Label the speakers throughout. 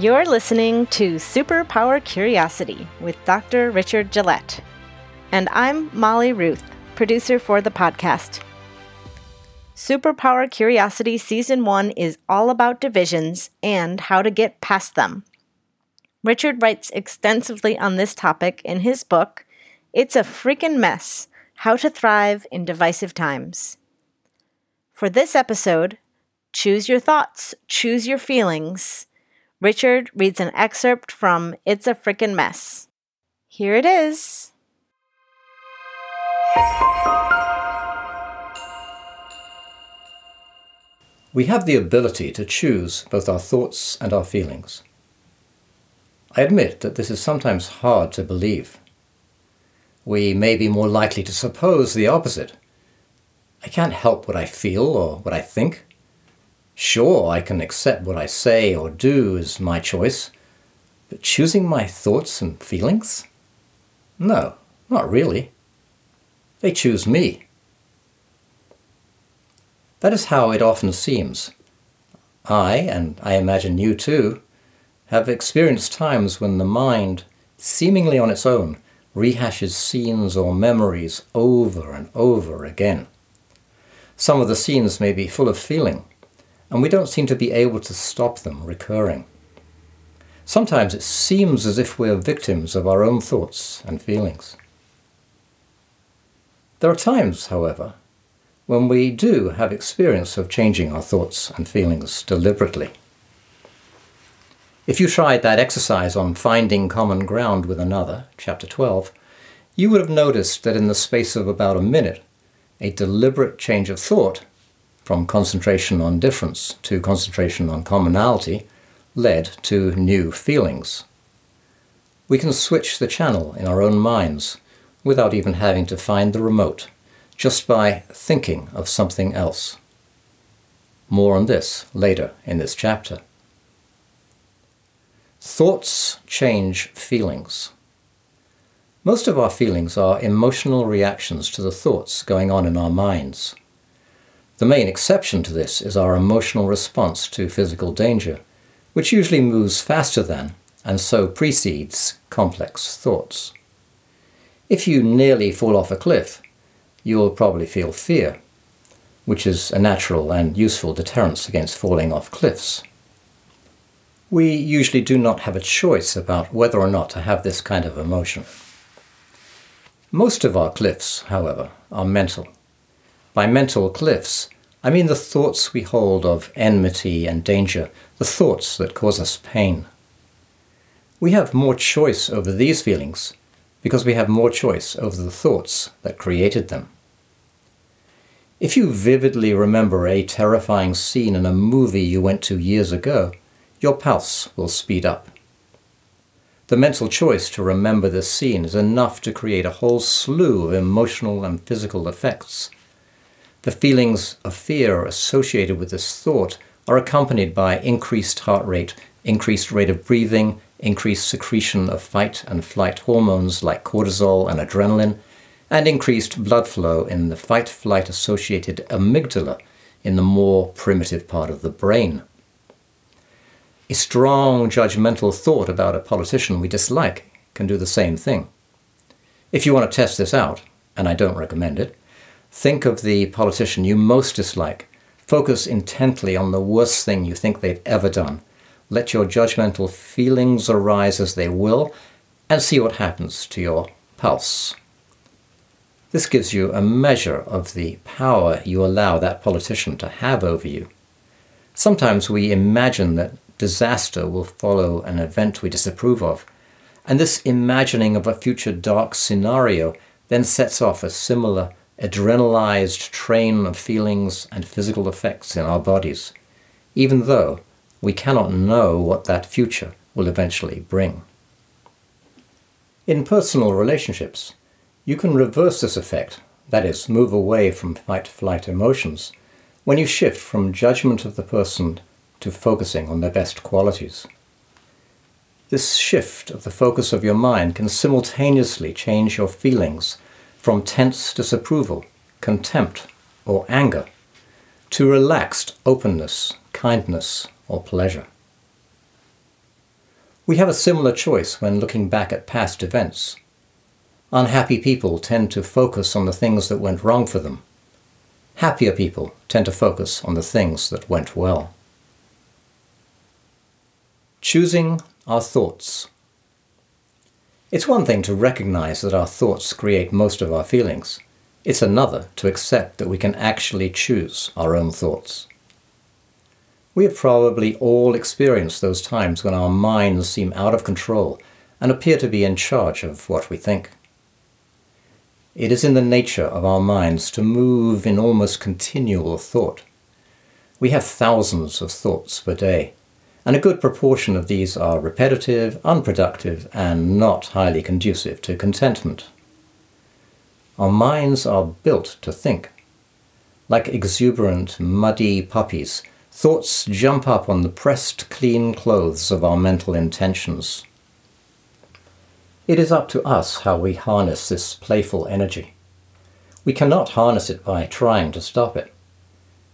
Speaker 1: You're listening to Superpower Curiosity with Dr. Richard Gillett. And I'm Molly Ruth, producer for the podcast. Superpower Curiosity Season 1 is all about divisions and how to get past them. Richard writes extensively on this topic in his book, It's a Freakin' Mess How to Thrive in Divisive Times. For this episode, Choose Your Thoughts, Choose Your Feelings, Richard reads an excerpt from It's a Freakin' Mess. Here it is.
Speaker 2: We have the ability to choose both our thoughts and our feelings. I admit that this is sometimes hard to believe. We may be more likely to suppose the opposite. I can't help what I feel or what I think. Sure, I can accept what I say or do as my choice, but choosing my thoughts and feelings? No, not really. They choose me. That is how it often seems. I, and I imagine you too, have experienced times when the mind, seemingly on its own, rehashes scenes or memories over and over again. Some of the scenes may be full of feeling, and we don't seem to be able to stop them recurring. Sometimes it seems as if we're victims of our own thoughts and feelings. There are times, however, when we do have experience of changing our thoughts and feelings deliberately. If you tried that exercise on finding common ground with another, chapter 12, you would have noticed that in the space of about a minute, a deliberate change of thought from concentration on difference to concentration on commonality led to new feelings. We can switch the channel in our own minds without even having to find the remote, just by thinking of something else. More on this later in this chapter. Thoughts change feelings. Most of our feelings are emotional reactions to the thoughts going on in our minds. The main exception to this is our emotional response to physical danger, which usually moves faster than, and so precedes, complex thoughts. If you nearly fall off a cliff, you'll probably feel fear, which is a natural and useful deterrence against falling off cliffs. We usually do not have a choice about whether or not to have this kind of emotion. Most of our cliffs, however, are mental. By mental cliffs, I mean the thoughts we hold of enmity and danger, the thoughts that cause us pain. We have more choice over these feelings because we have more choice over the thoughts that created them. If you vividly remember a terrifying scene in a movie you went to years ago, your pulse will speed up. The mental choice to remember this scene is enough to create a whole slew of emotional and physical effects the feelings of fear associated with this thought are accompanied by increased heart rate, increased rate of breathing, increased secretion of fight and flight hormones like cortisol and adrenaline, and increased blood flow in the fight flight associated amygdala in the more primitive part of the brain. A strong judgmental thought about a politician we dislike can do the same thing. If you want to test this out, and I don't recommend it, Think of the politician you most dislike. Focus intently on the worst thing you think they've ever done. Let your judgmental feelings arise as they will, and see what happens to your pulse. This gives you a measure of the power you allow that politician to have over you. Sometimes we imagine that disaster will follow an event we disapprove of, and this imagining of a future dark scenario then sets off a similar adrenalized train of feelings and physical effects in our bodies, even though we cannot know what that future will eventually bring. In personal relationships, you can reverse this effect, that is, move away from fight flight emotions, when you shift from judgment of the person to focusing on their best qualities. This shift of the focus of your mind can simultaneously change your feelings from tense disapproval, contempt, or anger to relaxed openness, kindness, or pleasure. We have a similar choice when looking back at past events. Unhappy people tend to focus on the things that went wrong for them. Happier people tend to focus on the things that went well. Choosing our thoughts. It's one thing to recognize that our thoughts create most of our feelings. It's another to accept that we can actually choose our own thoughts. We have probably all experienced those times when our minds seem out of control and appear to be in charge of what we think. It is in the nature of our minds to move in almost continual thought. We have thousands of thoughts per day, and a good proportion of these are repetitive, unproductive, and not highly conducive to contentment. Our minds are built to think. Like exuberant, muddy puppies, thoughts jump up on the pressed clean clothes of our mental intentions. It is up to us how we harness this playful energy. We cannot harness it by trying to stop it.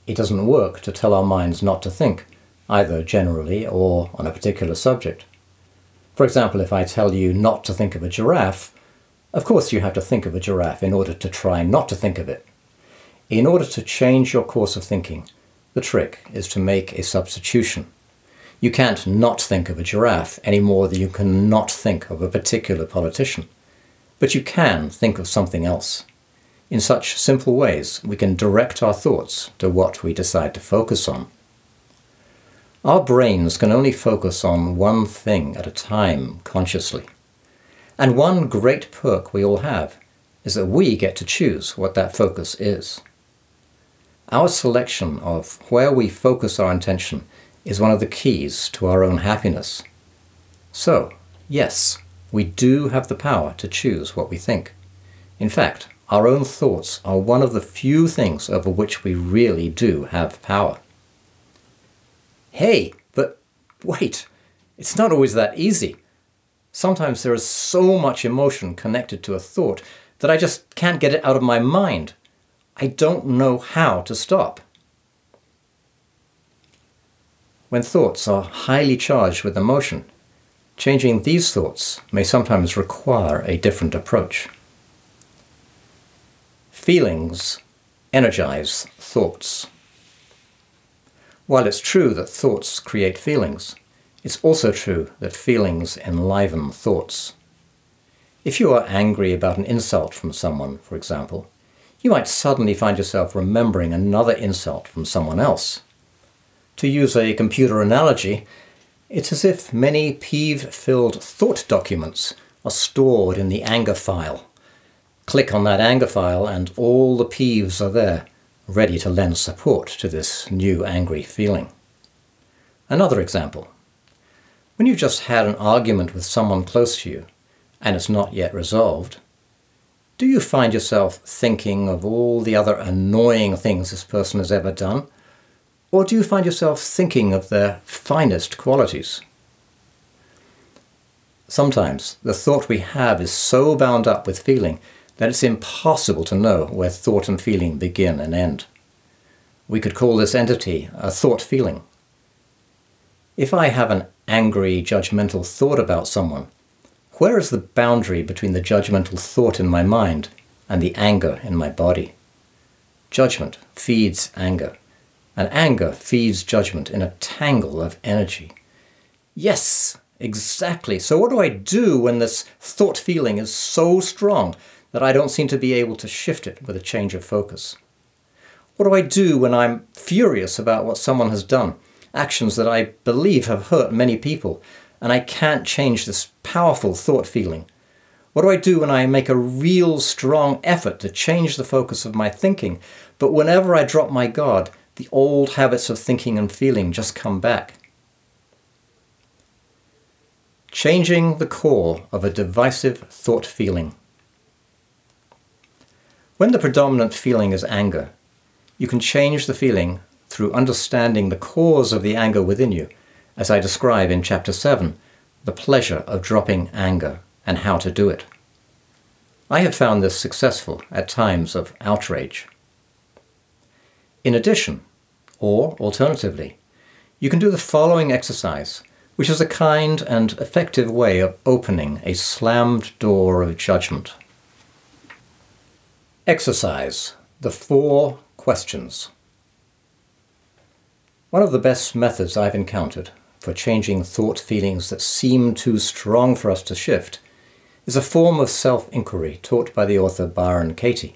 Speaker 2: It doesn't work to tell our minds not to think, either generally or on a particular subject. For example, if I tell you not to think of a giraffe, of course, you have to think of a giraffe in order to try not to think of it. In order to change your course of thinking, the trick is to make a substitution. You can't not think of a giraffe any more than you can not think of a particular politician. But you can think of something else. In such simple ways, we can direct our thoughts to what we decide to focus on. Our brains can only focus on one thing at a time consciously. And one great perk we all have is that we get to choose what that focus is. Our selection of where we focus our attention is one of the keys to our own happiness. So, yes, we do have the power to choose what we think. In fact, our own thoughts are one of the few things over which we really do have power. Hey, but wait, it's not always that easy. Sometimes there is so much emotion connected to a thought that I just can't get it out of my mind. I don't know how to stop. When thoughts are highly charged with emotion, changing these thoughts may sometimes require a different approach. Feelings energize thoughts. While it's true that thoughts create feelings, it's also true that feelings enliven thoughts. If you are angry about an insult from someone, for example, you might suddenly find yourself remembering another insult from someone else. To use a computer analogy, it's as if many peeve filled thought documents are stored in the anger file. Click on that anger file, and all the peeves are there, ready to lend support to this new angry feeling. Another example when you've just had an argument with someone close to you and it's not yet resolved, do you find yourself thinking of all the other annoying things this person has ever done? Or do you find yourself thinking of their finest qualities? Sometimes the thought we have is so bound up with feeling that it's impossible to know where thought and feeling begin and end. We could call this entity a thought feeling. If I have an angry, judgmental thought about someone, where is the boundary between the judgmental thought in my mind and the anger in my body? Judgment feeds anger, and anger feeds judgment in a tangle of energy. Yes, exactly. So, what do I do when this thought feeling is so strong that I don't seem to be able to shift it with a change of focus? What do I do when I'm furious about what someone has done actions that I believe have hurt many people, and I can't change this powerful thought feeling? What do I do when I make a real strong effort to change the focus of my thinking, but whenever I drop my guard, the old habits of thinking and feeling just come back? Changing the core of a divisive thought feeling. When the predominant feeling is anger, you can change the feeling through understanding the cause of the anger within you, as I describe in chapter 7, the pleasure of dropping anger and how to do it. I have found this successful at times of outrage. In addition, or alternatively, you can do the following exercise which is a kind and effective way of opening a slammed door of judgment. Exercise the four questions. One of the best methods I've encountered for changing thought feelings that seem too strong for us to shift is a form of self inquiry taught by the author Byron Katie.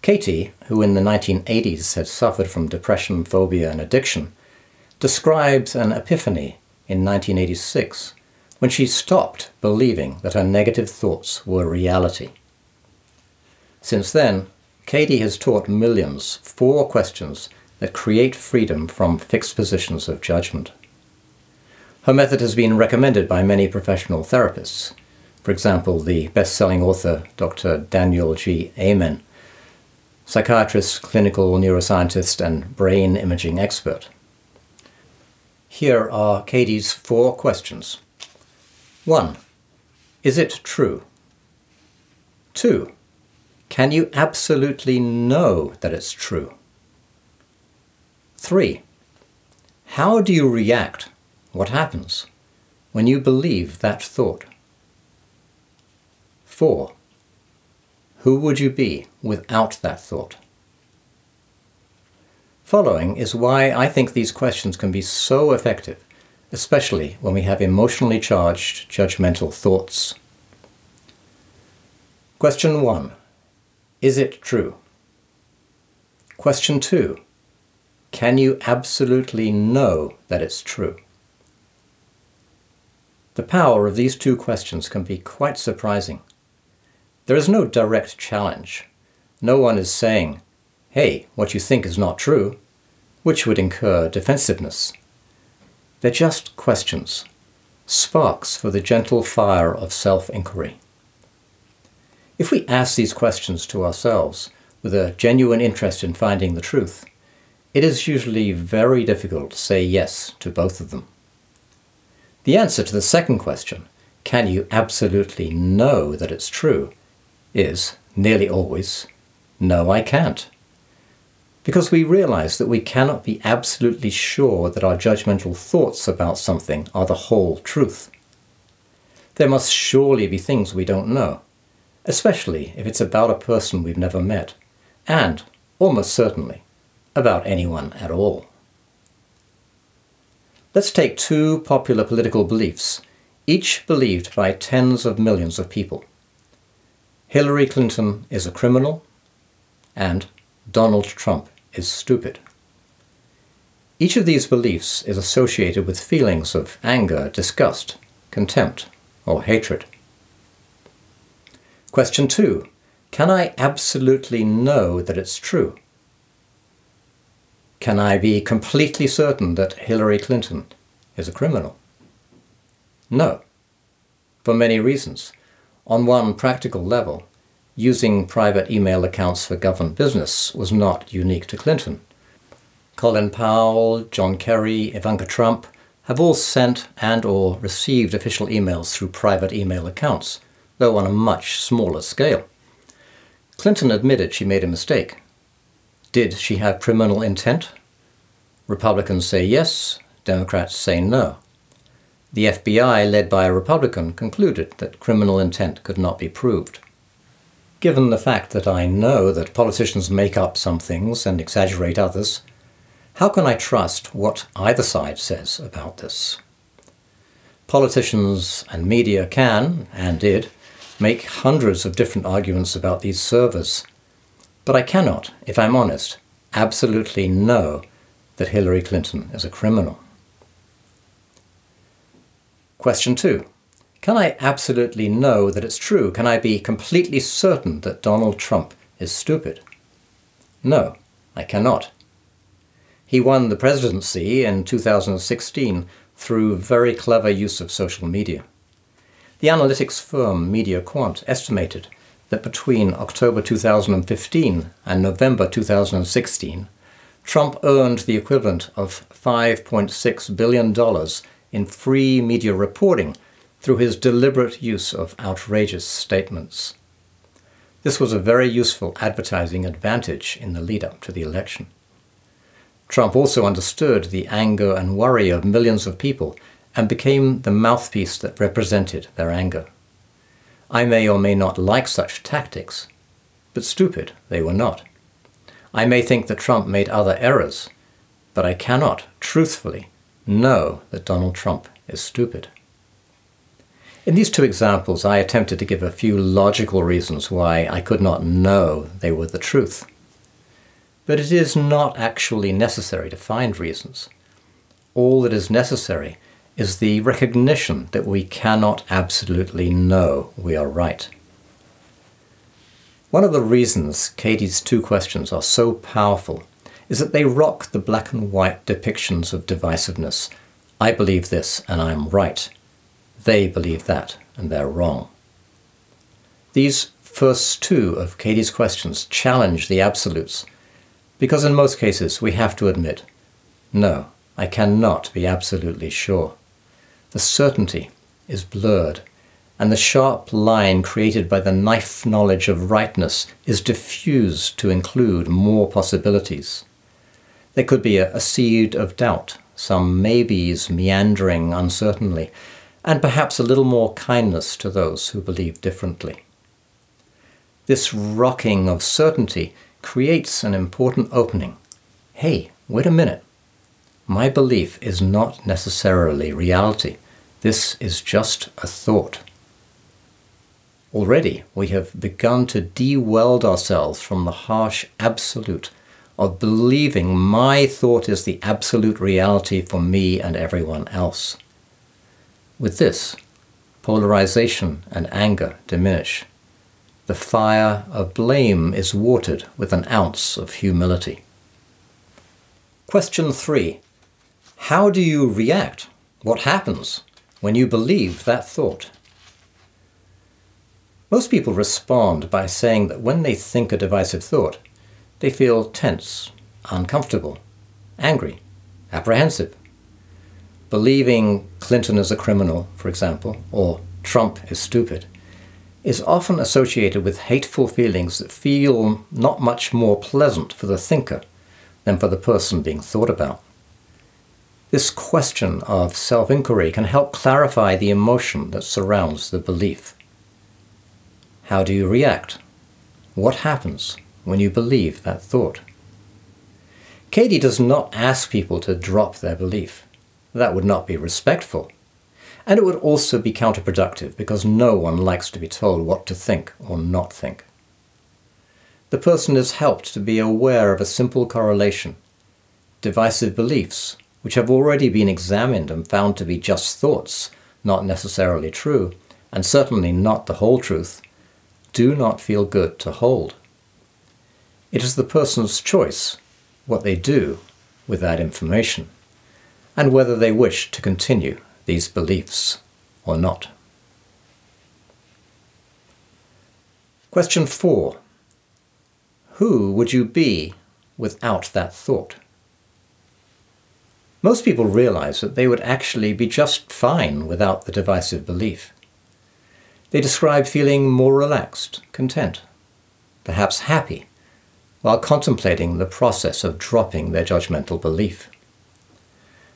Speaker 2: Katie, who in the 1980s had suffered from depression, phobia, and addiction, describes an epiphany in 1986 when she stopped believing that her negative thoughts were reality. Since then, Katie has taught millions four questions that create freedom from fixed positions of judgment. Her method has been recommended by many professional therapists. For example, the best selling author Dr. Daniel G. Amen, psychiatrist, clinical neuroscientist, and brain imaging expert. Here are Katie's four questions. 1. Is it true? 2. Can you absolutely know that it's true? 3. How do you react? What happens when you believe that thought? 4. Who would you be without that thought? Following is why I think these questions can be so effective, especially when we have emotionally charged, judgmental thoughts. Question 1 is it true? Question two Can you absolutely know that it's true? The power of these two questions can be quite surprising. There is no direct challenge. No one is saying, hey, what you think is not true, which would incur defensiveness. They're just questions, sparks for the gentle fire of self inquiry. If we ask these questions to ourselves with a genuine interest in finding the truth, it is usually very difficult to say yes to both of them. The answer to the second question, can you absolutely know that it's true, is nearly always no, I can't. Because we realize that we cannot be absolutely sure that our judgmental thoughts about something are the whole truth. There must surely be things we don't know especially if it's about a person we've never met, and, almost certainly, about anyone at all. Let's take two popular political beliefs, each believed by tens of millions of people. Hillary Clinton is a criminal, and Donald Trump is stupid. Each of these beliefs is associated with feelings of anger, disgust, contempt, or hatred. Question two Can I absolutely know that it's true? Can I be completely certain that Hillary Clinton is a criminal? No, for many reasons. On one practical level, using private email accounts for government business was not unique to Clinton. Colin Powell, John Kerry, Ivanka Trump have all sent and or received official emails through private email accounts though on a much smaller scale. Clinton admitted she made a mistake. Did she have criminal intent? Republicans say yes, Democrats say no. The FBI, led by a Republican, concluded that criminal intent could not be proved. Given the fact that I know that politicians make up some things and exaggerate others, how can I trust what either side says about this? Politicians and media can, and did, make hundreds of different arguments about these servers. But I cannot, if I'm honest, absolutely know that Hillary Clinton is a criminal. Question two Can I absolutely know that it's true? Can I be completely certain that Donald Trump is stupid? No, I cannot. He won the presidency in 2016 through very clever use of social media. The analytics firm MediaQuant estimated that between October 2015 and November 2016, Trump earned the equivalent of $5.6 billion in free media reporting through his deliberate use of outrageous statements. This was a very useful advertising advantage in the lead up to the election. Trump also understood the anger and worry of millions of people and became the mouthpiece that represented their anger. I may or may not like such tactics, but stupid they were not. I may think that Trump made other errors, but I cannot, truthfully, know that Donald Trump is stupid. In these two examples, I attempted to give a few logical reasons why I could not know they were the truth. But it is not actually necessary to find reasons. All that is necessary is the recognition that we cannot absolutely know we are right. One of the reasons Katie's two questions are so powerful is that they rock the black and white depictions of divisiveness. I believe this and I'm right. They believe that and they're wrong. These first two of Katie's questions challenge the absolutes because in most cases we have to admit, no, I cannot be absolutely sure the certainty is blurred, and the sharp line created by the knife knowledge of rightness is diffused to include more possibilities. There could be a, a seed of doubt, some maybes meandering uncertainly, and perhaps a little more kindness to those who believe differently. This rocking of certainty creates an important opening. Hey, wait a minute. My belief is not necessarily reality. This is just a thought. Already we have begun to de-weld ourselves from the harsh absolute of believing my thought is the absolute reality for me and everyone else. With this, polarization and anger diminish. The fire of blame is watered with an ounce of humility. Question 3 how do you react? What happens when you believe that thought? Most people respond by saying that when they think a divisive thought, they feel tense, uncomfortable, angry, apprehensive. Believing Clinton is a criminal, for example, or Trump is stupid, is often associated with hateful feelings that feel not much more pleasant for the thinker than for the person being thought about. This question of self inquiry can help clarify the emotion that surrounds the belief. How do you react? What happens when you believe that thought? Katie does not ask people to drop their belief. That would not be respectful. And it would also be counterproductive because no one likes to be told what to think or not think. The person is helped to be aware of a simple correlation. Divisive beliefs which have already been examined and found to be just thoughts, not necessarily true, and certainly not the whole truth, do not feel good to hold. It is the person's choice what they do with that information, and whether they wish to continue these beliefs or not. Question 4 Who would you be without that thought? Most people realize that they would actually be just fine without the divisive belief. They describe feeling more relaxed, content, perhaps happy, while contemplating the process of dropping their judgmental belief.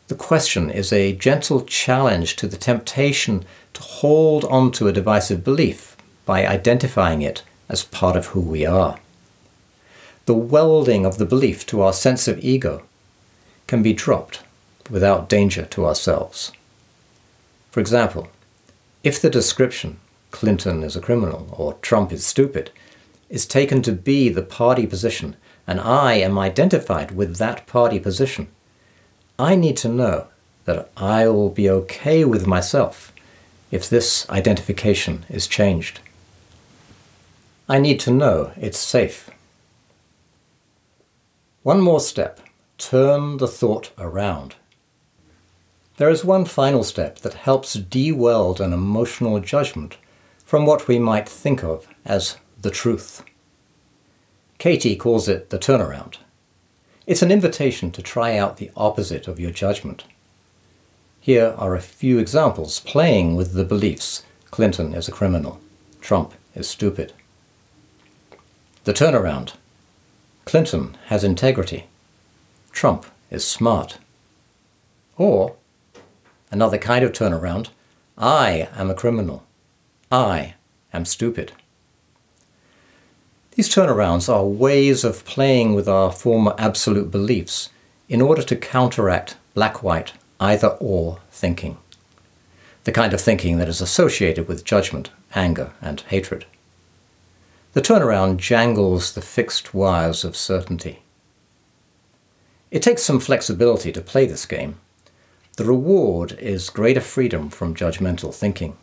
Speaker 2: The question is a gentle challenge to the temptation to hold on to a divisive belief by identifying it as part of who we are. The welding of the belief to our sense of ego can be dropped without danger to ourselves. For example, if the description, Clinton is a criminal or Trump is stupid, is taken to be the party position and I am identified with that party position, I need to know that I will be okay with myself if this identification is changed. I need to know it's safe. One more step turn the thought around. There is one final step that helps de-weld an emotional judgment from what we might think of as the truth. Katie calls it the turnaround. It's an invitation to try out the opposite of your judgment. Here are a few examples playing with the beliefs Clinton is a criminal, Trump is stupid. The turnaround. Clinton has integrity. Trump is smart. Or, another kind of turnaround, I am a criminal. I am stupid. These turnarounds are ways of playing with our former absolute beliefs in order to counteract black white, either or thinking. The kind of thinking that is associated with judgment, anger, and hatred. The turnaround jangles the fixed wires of certainty. It takes some flexibility to play this game. The reward is greater freedom from judgmental thinking.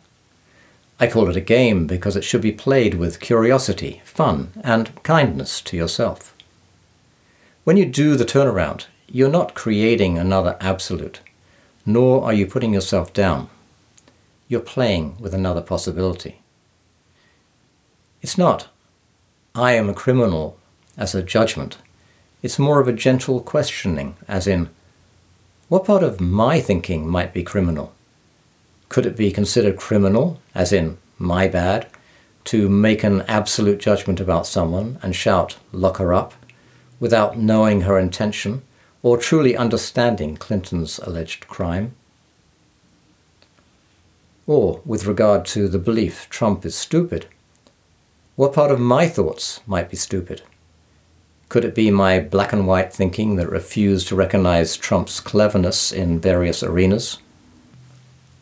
Speaker 2: I call it a game because it should be played with curiosity, fun, and kindness to yourself. When you do the turnaround, you're not creating another absolute, nor are you putting yourself down. You're playing with another possibility. It's not, I am a criminal as a judgment. It's more of a gentle questioning, as in, what part of my thinking might be criminal? Could it be considered criminal, as in, my bad, to make an absolute judgment about someone and shout, lock her up, without knowing her intention or truly understanding Clinton's alleged crime? Or, with regard to the belief Trump is stupid, what part of my thoughts might be stupid? Could it be my black and white thinking that refused to recognize Trump's cleverness in various arenas?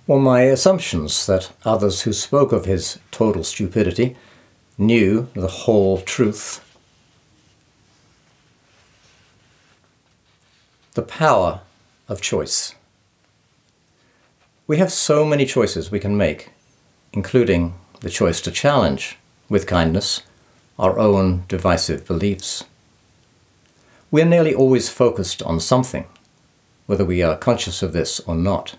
Speaker 2: Or my assumptions that others who spoke of his total stupidity knew the whole truth The power of choice. We have so many choices we can make, including the choice to challenge, with kindness, our own divisive beliefs. We are nearly always focused on something, whether we are conscious of this or not.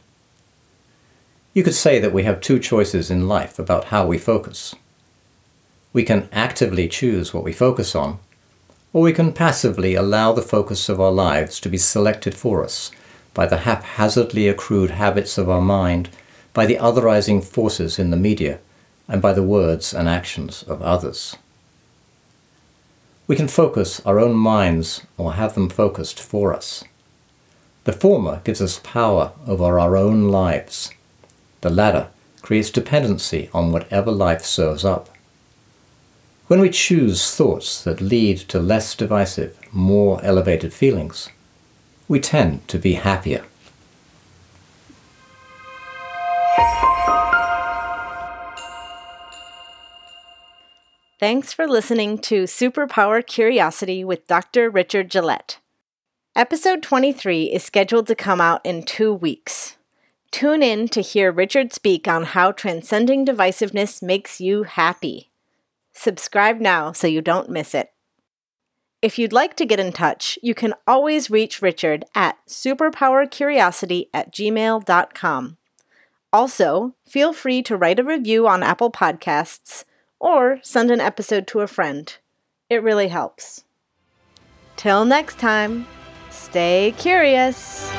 Speaker 2: You could say that we have two choices in life about how we focus. We can actively choose what we focus on or we can passively allow the focus of our lives to be selected for us by the haphazardly accrued habits of our mind, by the otherizing forces in the media, and by the words and actions of others. We can focus our own minds or have them focused for us. The former gives us power over our own lives. The latter creates dependency on whatever life serves up. When we choose thoughts that lead to less divisive, more elevated feelings, we tend to be happier.
Speaker 1: Thanks for listening to Superpower Curiosity with Dr. Richard Gillett. Episode 23 is scheduled to come out in two weeks. Tune in to hear Richard speak on how transcending divisiveness makes you happy. Subscribe now so you don't miss it. If you'd like to get in touch, you can always reach Richard at superpowercuriosity at gmail.com. Also, feel free to write a review on Apple Podcasts or send an episode to a friend. It really helps. Till next time, stay curious.